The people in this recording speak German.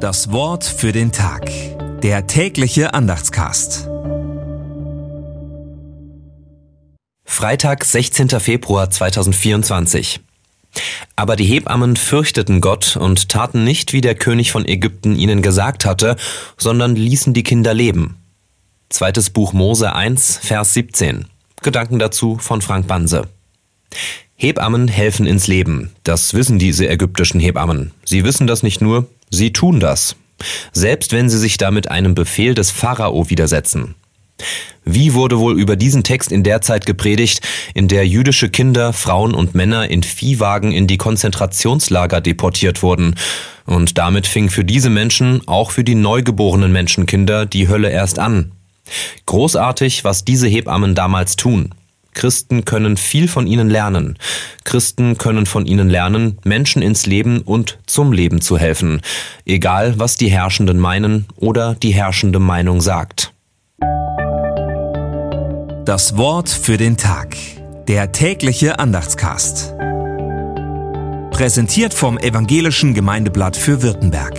Das Wort für den Tag. Der tägliche Andachtscast. Freitag, 16. Februar 2024. Aber die Hebammen fürchteten Gott und taten nicht, wie der König von Ägypten ihnen gesagt hatte, sondern ließen die Kinder leben. Zweites Buch Mose 1, Vers 17. Gedanken dazu von Frank Banse. Hebammen helfen ins Leben. Das wissen diese ägyptischen Hebammen. Sie wissen das nicht nur, sie tun das. Selbst wenn sie sich damit einem Befehl des Pharao widersetzen. Wie wurde wohl über diesen Text in der Zeit gepredigt, in der jüdische Kinder, Frauen und Männer in Viehwagen in die Konzentrationslager deportiert wurden? Und damit fing für diese Menschen, auch für die neugeborenen Menschenkinder, die Hölle erst an. Großartig, was diese Hebammen damals tun. Christen können viel von ihnen lernen. Christen können von ihnen lernen, Menschen ins Leben und zum Leben zu helfen, egal was die Herrschenden meinen oder die herrschende Meinung sagt. Das Wort für den Tag. Der tägliche Andachtscast. Präsentiert vom Evangelischen Gemeindeblatt für Württemberg.